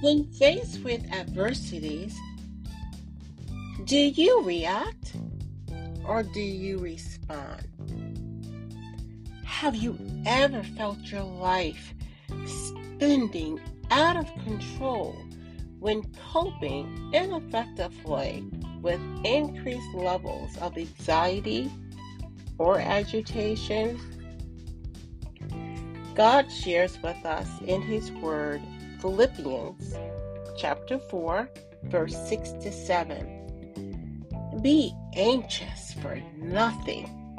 When faced with adversities, do you react or do you respond? Have you ever felt your life spinning out of control when coping ineffectively with increased levels of anxiety or agitation? God shares with us in His Word Philippians chapter 4, verse 6 to 7. Be anxious for nothing,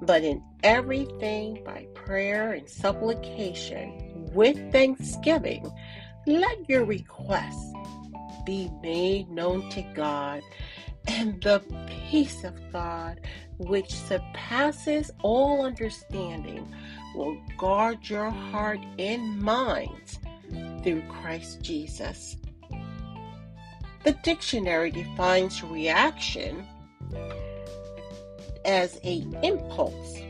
but in everything by prayer and supplication with thanksgiving, let your requests be made known to God, and the peace of God, which surpasses all understanding, will guard your heart and minds through Christ Jesus. The dictionary defines reaction as a impulse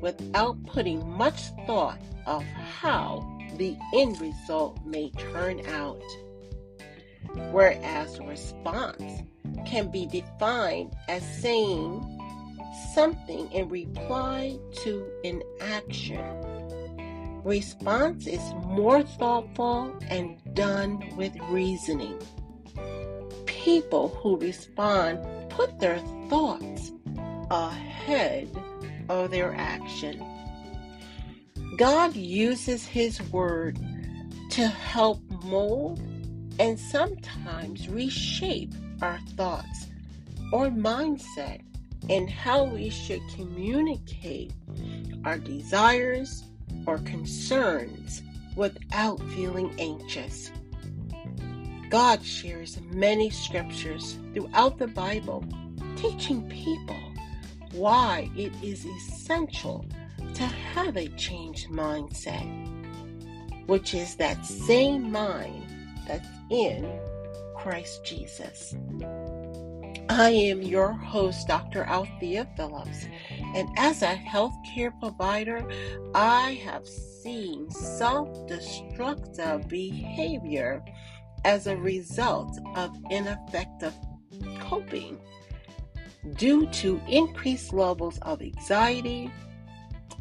without putting much thought of how the end result may turn out. Whereas response can be defined as saying something in reply to an action response is more thoughtful and done with reasoning. People who respond put their thoughts ahead of their action. God uses His Word to help mold and sometimes reshape our thoughts or mindset and how we should communicate our desires, or concerns without feeling anxious. God shares many scriptures throughout the Bible teaching people why it is essential to have a changed mindset, which is that same mind that's in Christ Jesus. I am your host, Dr. Althea Phillips, and as a healthcare provider, I have seen self destructive behavior as a result of ineffective coping due to increased levels of anxiety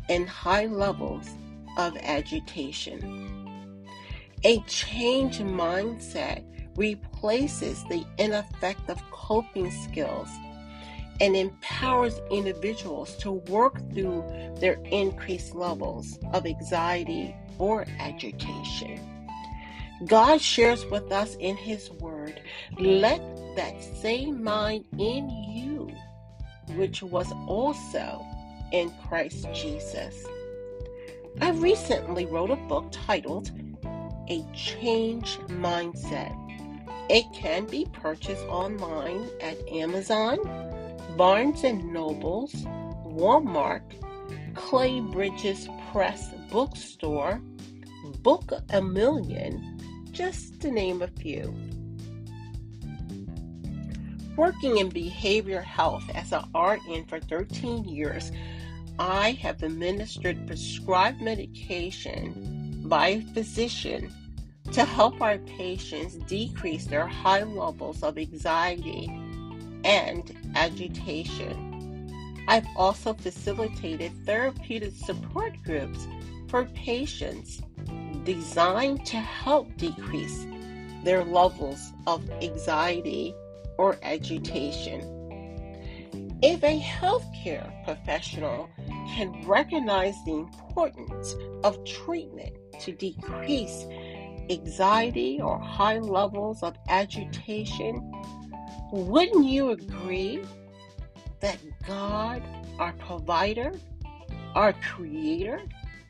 and high levels of agitation. A change mindset replaces the ineffective coping skills and empowers individuals to work through their increased levels of anxiety or agitation. God shares with us in His Word, let that same mind in you, which was also in Christ Jesus. I recently wrote a book titled A Change Mindset it can be purchased online at Amazon, Barnes and Nobles, Walmart, Clay Bridges Press Bookstore, Book a Million, just to name a few. Working in behavioral health as an RN for 13 years, I have administered prescribed medication by a physician to help our patients decrease their high levels of anxiety and agitation. I've also facilitated therapeutic support groups for patients designed to help decrease their levels of anxiety or agitation. If a healthcare professional can recognize the importance of treatment to decrease anxiety or high levels of agitation, wouldn't you agree that God, our provider, our creator,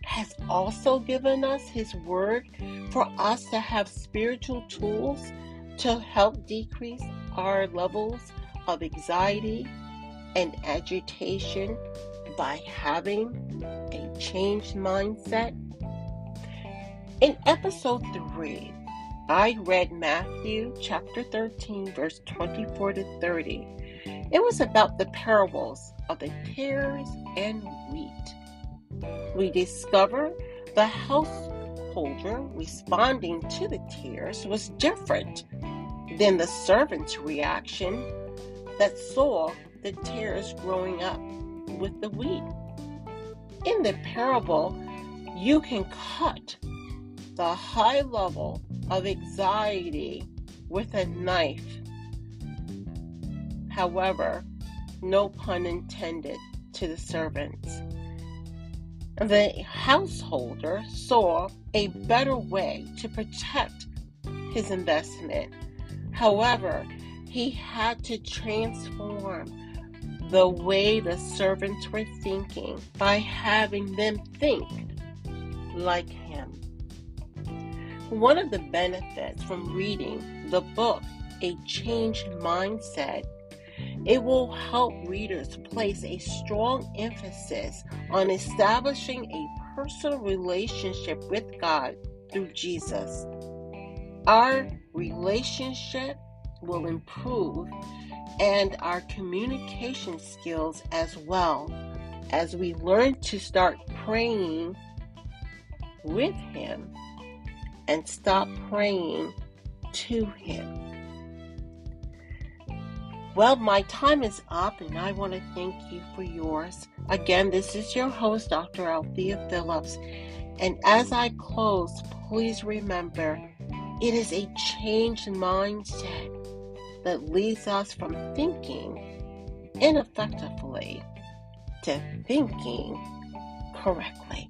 has also given us his word for us to have spiritual tools to help decrease our levels of anxiety and agitation by having a changed mindset? In episode 3, I read Matthew chapter 13, verse 24 to 30. It was about the parables of the tares and wheat. We discover the householder responding to the tares was different than the servant's reaction that saw the tares growing up with the wheat. In the parable, you can cut the high level of anxiety with a knife. However, no pun intended to the servants. The householder saw a better way to protect his investment. However, he had to transform the way the servants were thinking by having them think like him. One of the benefits from reading the book, A Changed Mindset, it will help readers place a strong emphasis on establishing a personal relationship with God through Jesus. Our relationship will improve and our communication skills as well as we learn to start praying with Him and stop praying to Him. Well, my time is up and I want to thank you for yours. Again, this is your host, Dr. Althea Phillips. And as I close, please remember it is a changed mindset that leads us from thinking ineffectively to thinking correctly.